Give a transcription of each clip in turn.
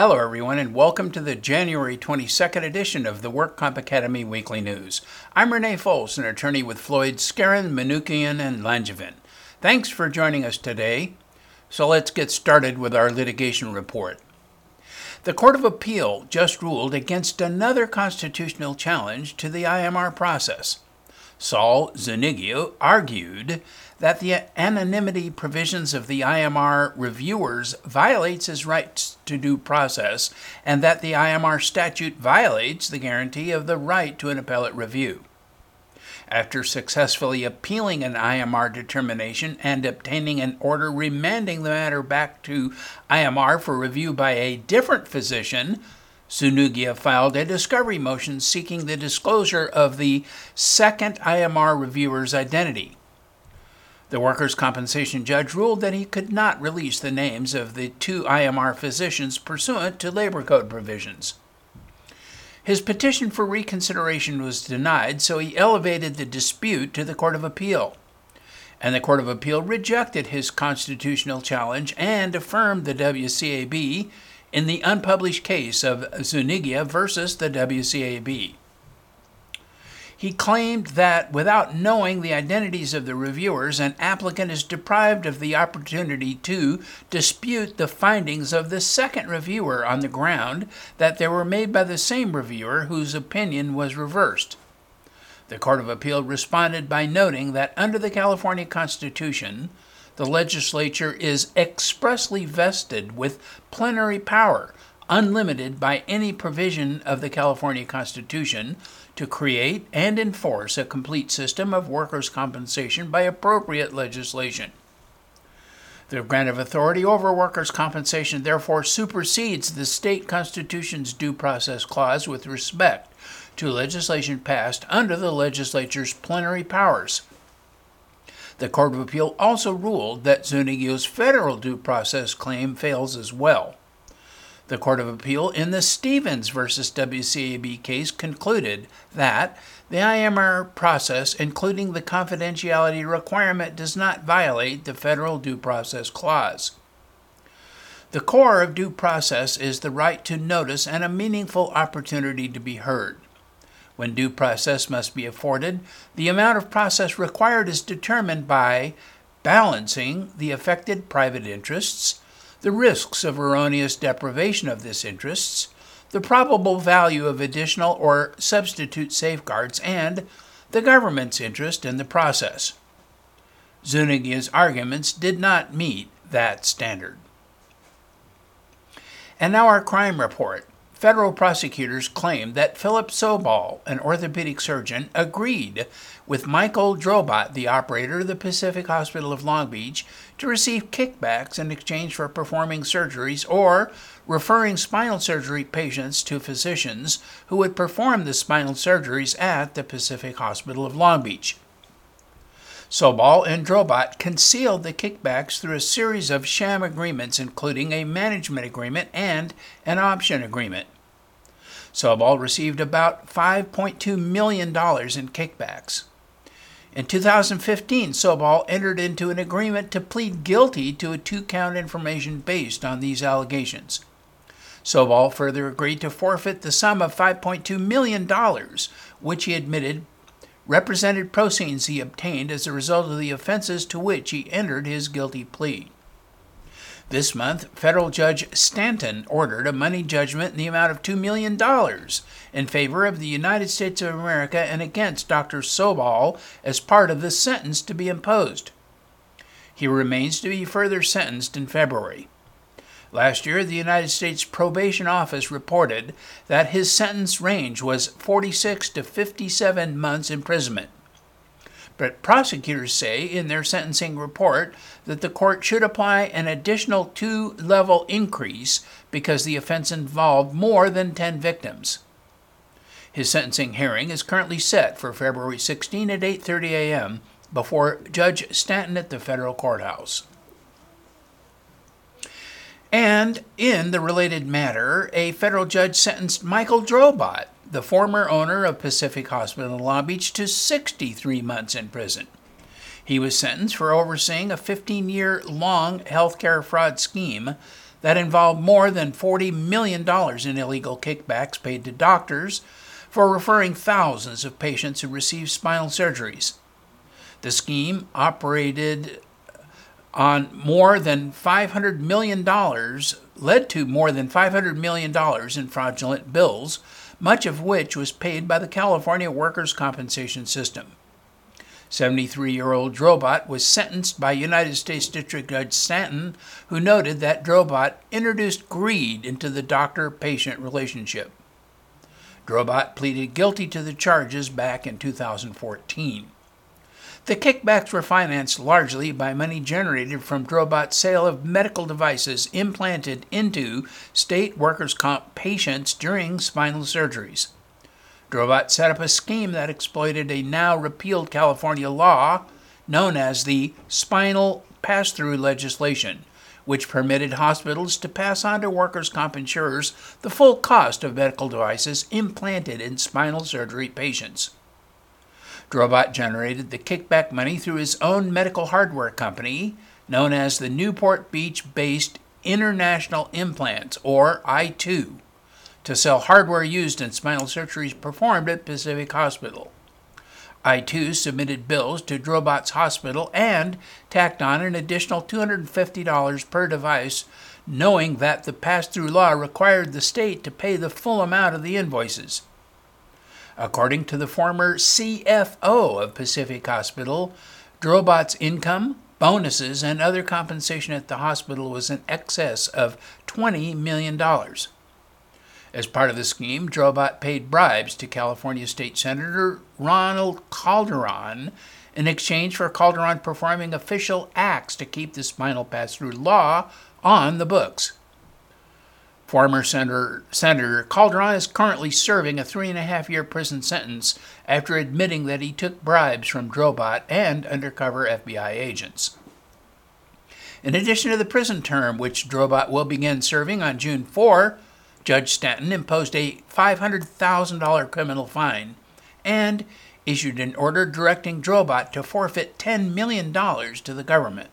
Hello, everyone, and welcome to the January 22nd edition of the Work Comp Academy Weekly News. I'm Renee Fols, an attorney with Floyd, Skeren, Manukian, and Langevin. Thanks for joining us today. So let's get started with our litigation report. The Court of Appeal just ruled against another constitutional challenge to the IMR process. Saul Zuniga argued that the anonymity provisions of the IMR reviewers violates his rights to due process and that the IMR statute violates the guarantee of the right to an appellate review. After successfully appealing an IMR determination and obtaining an order remanding the matter back to IMR for review by a different physician, Zuniga filed a discovery motion seeking the disclosure of the second IMR reviewer's identity. The workers' compensation judge ruled that he could not release the names of the two IMR physicians pursuant to labor code provisions. His petition for reconsideration was denied, so he elevated the dispute to the Court of Appeal. And the Court of Appeal rejected his constitutional challenge and affirmed the WCAB in the unpublished case of Zuniga versus the WCAB. He claimed that without knowing the identities of the reviewers, an applicant is deprived of the opportunity to dispute the findings of the second reviewer on the ground that they were made by the same reviewer whose opinion was reversed. The Court of Appeal responded by noting that under the California Constitution, the legislature is expressly vested with plenary power, unlimited by any provision of the California Constitution, to create and enforce a complete system of workers' compensation by appropriate legislation. The grant of authority over workers' compensation therefore supersedes the state constitution's due process clause with respect to legislation passed under the legislature's plenary powers. The Court of Appeal also ruled that Zuniga's federal due process claim fails as well. The Court of Appeal in the Stevens versus WCAB case concluded that the IMR process, including the confidentiality requirement, does not violate the federal due process clause. The core of due process is the right to notice and a meaningful opportunity to be heard. When due process must be afforded, the amount of process required is determined by balancing the affected private interests, the risks of erroneous deprivation of this interests, the probable value of additional or substitute safeguards, and the government's interest in the process. Zuniga's arguments did not meet that standard. And now our crime report federal prosecutors claimed that Philip Sobol, an orthopedic surgeon, agreed with Michael Drobot, the operator of the Pacific Hospital of Long Beach, to receive kickbacks in exchange for performing surgeries or referring spinal surgery patients to physicians who would perform the spinal surgeries at the Pacific Hospital of Long Beach. Sobol and Drobot concealed the kickbacks through a series of sham agreements, including a management agreement and an option agreement. Sobol received about $5.2 million in kickbacks. In 2015, Sobol entered into an agreement to plead guilty to a two count information based on these allegations. Sobol further agreed to forfeit the sum of $5.2 million, which he admitted represented proceeds he obtained as a result of the offenses to which he entered his guilty plea. This month, federal judge Stanton ordered a money judgment in the amount of $2 million in favor of the United States of America and against Dr. Sobol as part of the sentence to be imposed. He remains to be further sentenced in February. Last year, the United States Probation Office reported that his sentence range was 46 to 57 months imprisonment. But prosecutors say in their sentencing report that the court should apply an additional two level increase because the offense involved more than 10 victims. His sentencing hearing is currently set for February 16 at 8:30 a.m. before Judge Stanton at the federal courthouse. And in the related matter, a federal judge sentenced Michael Drobot, the former owner of Pacific Hospital in Long Beach, to 63 months in prison. He was sentenced for overseeing a 15 year long healthcare fraud scheme that involved more than $40 million in illegal kickbacks paid to doctors for referring thousands of patients who received spinal surgeries. The scheme operated on more than $500 million, led to more than $500 million in fraudulent bills, much of which was paid by the California Workers' Compensation System. 73 year old Drobot was sentenced by United States District Judge Stanton, who noted that Drobot introduced greed into the doctor patient relationship. Drobot pleaded guilty to the charges back in 2014. The kickbacks were financed largely by money generated from Drobot's sale of medical devices implanted into state workers' comp patients during spinal surgeries. Drobot set up a scheme that exploited a now repealed California law known as the Spinal Pass Through Legislation, which permitted hospitals to pass on to workers' comp insurers the full cost of medical devices implanted in spinal surgery patients. Drobot generated the kickback money through his own medical hardware company, known as the Newport Beach based International Implants, or I2, to sell hardware used in spinal surgeries performed at Pacific Hospital. I2 submitted bills to Drobot's hospital and tacked on an additional $250 per device, knowing that the pass through law required the state to pay the full amount of the invoices. According to the former CFO of Pacific Hospital, Drobot's income, bonuses, and other compensation at the hospital was in excess of $20 million. As part of the scheme, Drobot paid bribes to California State Senator Ronald Calderon in exchange for Calderon performing official acts to keep the spinal pass through law on the books. Former Senator, Senator Calderon is currently serving a three and a half year prison sentence after admitting that he took bribes from Drobot and undercover FBI agents. In addition to the prison term, which Drobot will begin serving on June 4, Judge Stanton imposed a $500,000 criminal fine and issued an order directing Drobot to forfeit $10 million to the government.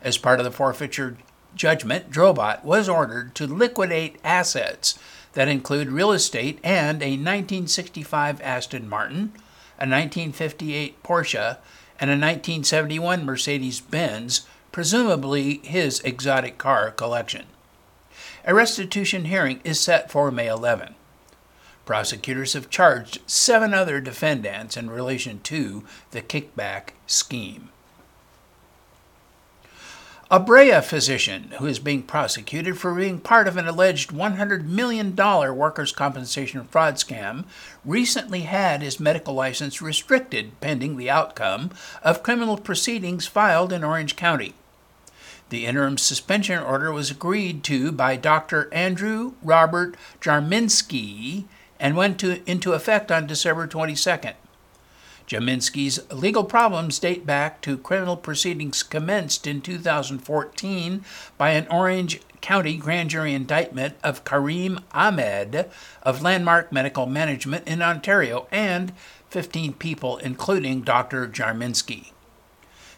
As part of the forfeiture judgment, Drobot was ordered to liquidate assets that include real estate and a 1965 Aston Martin, a 1958 Porsche, and a 1971 Mercedes Benz, presumably his exotic car collection. A restitution hearing is set for May 11. Prosecutors have charged seven other defendants in relation to the kickback scheme. A Brea physician who is being prosecuted for being part of an alleged $100 million workers' compensation fraud scam recently had his medical license restricted pending the outcome of criminal proceedings filed in Orange County. The interim suspension order was agreed to by Dr. Andrew Robert Jarminski and went to, into effect on December 22nd. Jarminski's legal problems date back to criminal proceedings commenced in 2014 by an Orange County grand jury indictment of Kareem Ahmed of Landmark Medical Management in Ontario and 15 people, including Dr. Jarminski.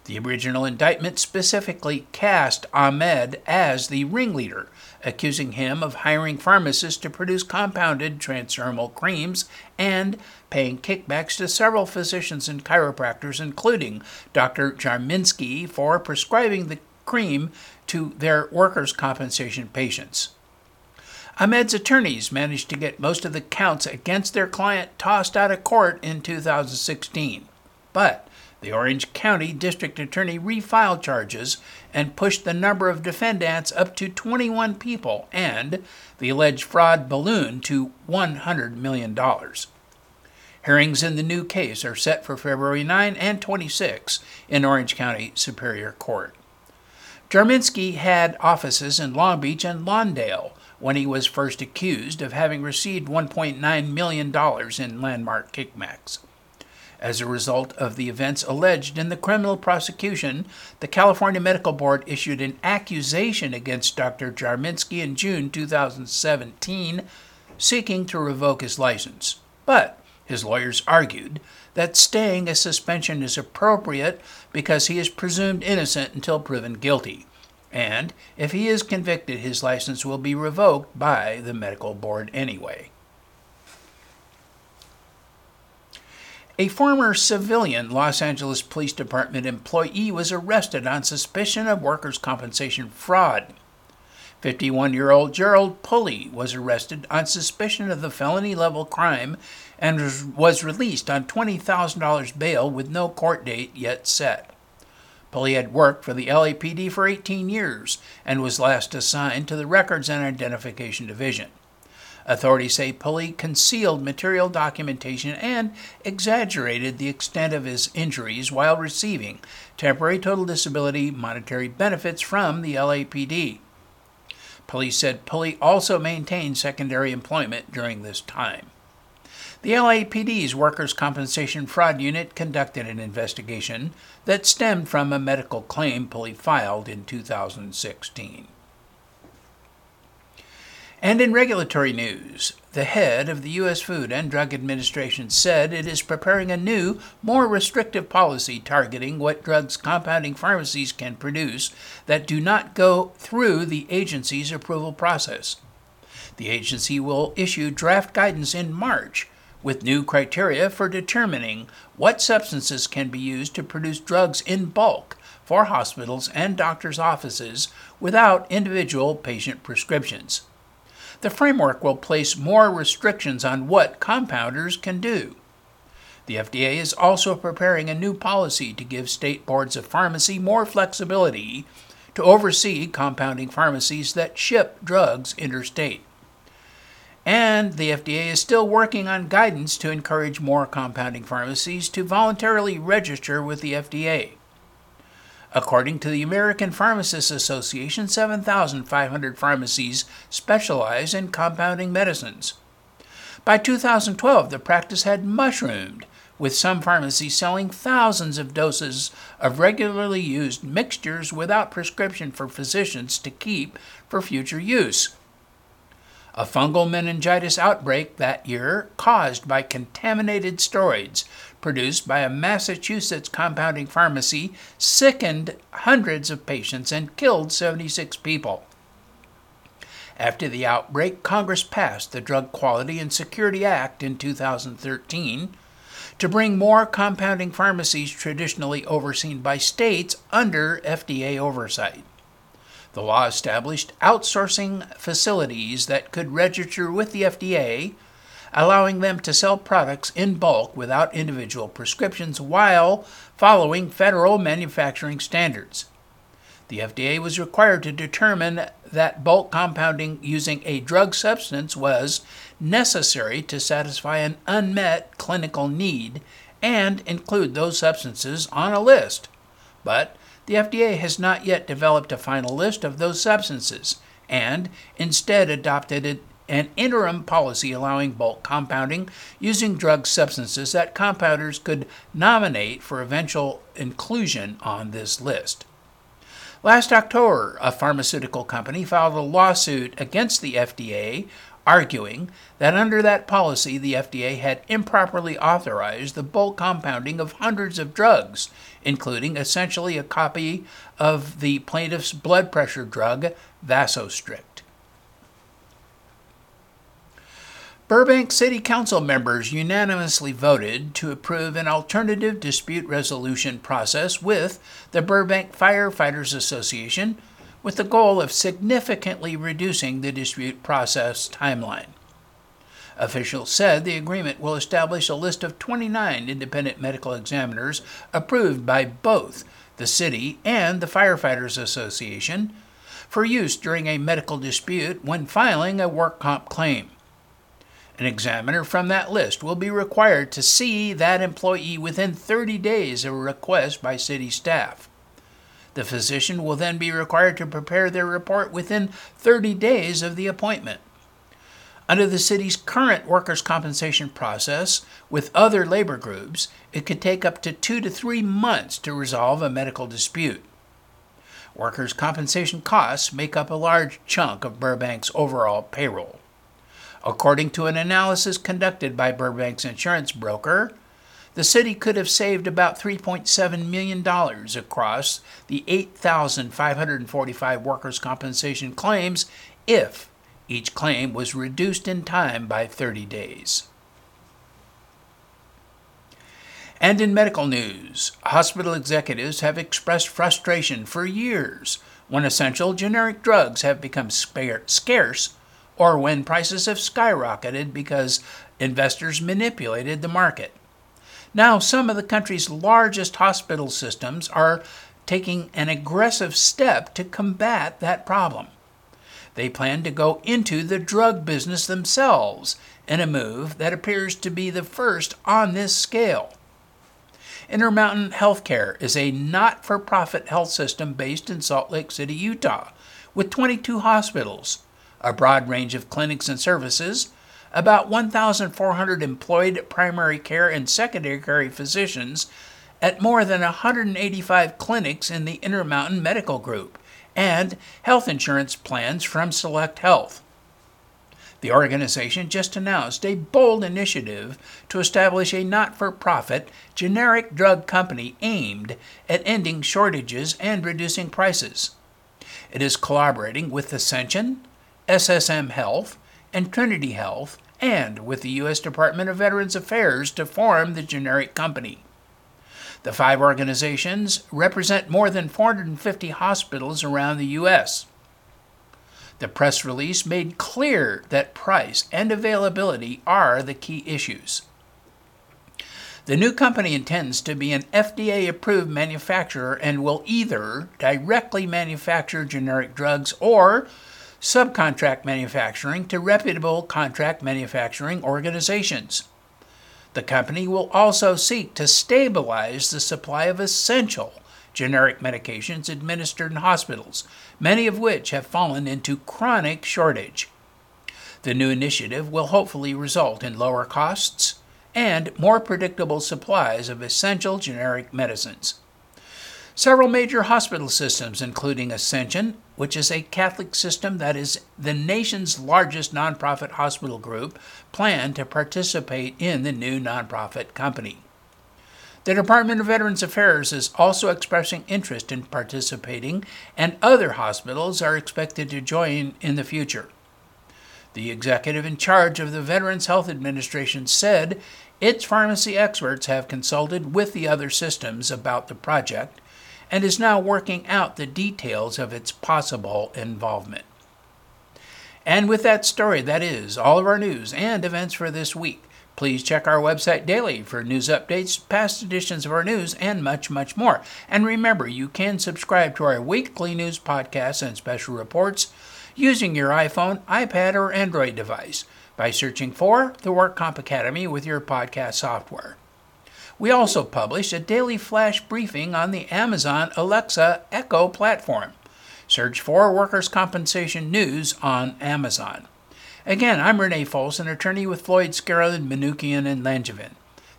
The original indictment specifically cast Ahmed as the ringleader, accusing him of hiring pharmacists to produce compounded transdermal creams and paying kickbacks to several physicians and chiropractors, including Dr. Jarminski, for prescribing the cream to their workers' compensation patients. Ahmed's attorneys managed to get most of the counts against their client tossed out of court in 2016. But the Orange County District Attorney refiled charges and pushed the number of defendants up to 21 people and the alleged fraud balloon to $100 million. Hearings in the new case are set for February 9 and 26 in Orange County Superior Court. Jarminski had offices in Long Beach and Lawndale when he was first accused of having received $1.9 million in landmark kickbacks. As a result of the events alleged in the criminal prosecution, the California Medical Board issued an accusation against Dr. Jarminski in June 2017, seeking to revoke his license. But his lawyers argued that staying a suspension is appropriate because he is presumed innocent until proven guilty. And if he is convicted, his license will be revoked by the medical board anyway. A former civilian Los Angeles Police Department employee was arrested on suspicion of workers' compensation fraud. 51 year old Gerald Pulley was arrested on suspicion of the felony level crime and was released on $20,000 bail with no court date yet set. Pulley had worked for the LAPD for 18 years and was last assigned to the Records and Identification Division. Authorities say Pulley concealed material documentation and exaggerated the extent of his injuries while receiving temporary total disability monetary benefits from the LAPD. Police said Pulley also maintained secondary employment during this time. The LAPD's Workers' Compensation Fraud Unit conducted an investigation that stemmed from a medical claim Pulley filed in 2016. And in regulatory news, the head of the U.S. Food and Drug Administration said it is preparing a new, more restrictive policy targeting what drugs compounding pharmacies can produce that do not go through the agency's approval process. The agency will issue draft guidance in March with new criteria for determining what substances can be used to produce drugs in bulk for hospitals and doctors' offices without individual patient prescriptions the framework will place more restrictions on what compounders can do. The FDA is also preparing a new policy to give state boards of pharmacy more flexibility to oversee compounding pharmacies that ship drugs interstate. And the FDA is still working on guidance to encourage more compounding pharmacies to voluntarily register with the FDA. According to the American Pharmacists Association, 7,500 pharmacies specialize in compounding medicines. By 2012, the practice had mushroomed, with some pharmacies selling thousands of doses of regularly used mixtures without prescription for physicians to keep for future use. A fungal meningitis outbreak that year, caused by contaminated steroids, produced by a Massachusetts compounding pharmacy sickened hundreds of patients and killed 76 people. After the outbreak, Congress passed the Drug Quality and Security Act in 2013 to bring more compounding pharmacies traditionally overseen by states under FDA oversight. The law established outsourcing facilities that could register with the FDA allowing them to sell products in bulk without individual prescriptions while following federal manufacturing standards. The FDA was required to determine that bulk compounding using a drug substance was necessary to satisfy an unmet clinical need and include those substances on a list. But the FDA has not yet developed a final list of those substances and instead adopted an interim policy allowing bulk compounding using drug substances that compounders could nominate for eventual inclusion on this list. Last October, a pharmaceutical company filed a lawsuit against the FDA, arguing that under that policy, the FDA had improperly authorized the bulk compounding of hundreds of drugs, including essentially a copy of the plaintiff's blood pressure drug, Vasostrict. Burbank City Council members unanimously voted to approve an alternative dispute resolution process with the Burbank Firefighters Association with the goal of significantly reducing the dispute process timeline. Officials said the agreement will establish a list of 29 independent medical examiners approved by both the city and the Firefighters Association for use during a medical dispute when filing a work comp claim. An examiner from that list will be required to see that employee within 30 days of a request by city staff. The physician will then be required to prepare their report within 30 days of the appointment. Under the city's current workers' compensation process with other labor groups, it could take up to two to three months to resolve a medical dispute. Workers' compensation costs make up a large chunk of Burbank's overall payroll. According to an analysis conducted by Burbank's insurance broker, the city could have saved about $3.7 million across the 8,545 workers' compensation claims if each claim was reduced in time by 30 days. And in medical news, hospital executives have expressed frustration for years when essential generic drugs have become scarce or when prices have skyrocketed because investors manipulated the market. Now, some of the country's largest hospital systems are taking an aggressive step to combat that problem. They plan to go into the drug business themselves in a move that appears to be the first on this scale. Intermountain Healthcare is a not for profit health system based in Salt Lake City, Utah, with 22 hospitals, a broad range of clinics and services, about 1,400 employed primary care and secondary care physicians at more than 185 clinics in the Intermountain Medical Group, and health insurance plans from Select Health. The organization just announced a bold initiative to establish a not for profit generic drug company aimed at ending shortages and reducing prices. It is collaborating with Ascension, SSM Health, and Trinity Health, and with the U.S. Department of Veterans Affairs to form the generic company. The five organizations represent more than 450 hospitals around the U.S. The press release made clear that price and availability are the key issues. The new company intends to be an FDA approved manufacturer and will either directly manufacture generic drugs or subcontract manufacturing to reputable contract manufacturing organizations. The company will also seek to stabilize the supply of essential generic medications administered in hospitals, many of which have fallen into chronic shortage. The new initiative will hopefully result in lower costs and more predictable supplies of essential generic medicines. Several major hospital systems, including Ascension, which is a Catholic system that is the nation's largest nonprofit hospital group, plan to participate in the new nonprofit company. The Department of Veterans Affairs is also expressing interest in participating, and other hospitals are expected to join in the future. The executive in charge of the Veterans Health Administration said its pharmacy experts have consulted with the other systems about the project and is now working out the details of its possible involvement. And with that story, that is all of our news and events for this week. Please check our website daily for news updates, past editions of our news, and much, much more. And remember, you can subscribe to our weekly news podcasts and special reports using your iPhone, iPad, or Android device by searching for the WorkComp Academy with your podcast software. We also publish a daily flash briefing on the Amazon Alexa Echo platform. Search for Workers' Compensation News on Amazon. Again, I'm Renee Folsom, attorney with Floyd Skeren, Manukian, and Langevin.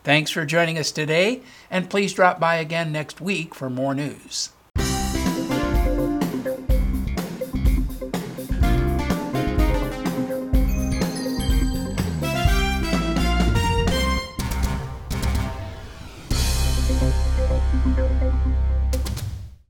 Thanks for joining us today, and please drop by again next week for more news.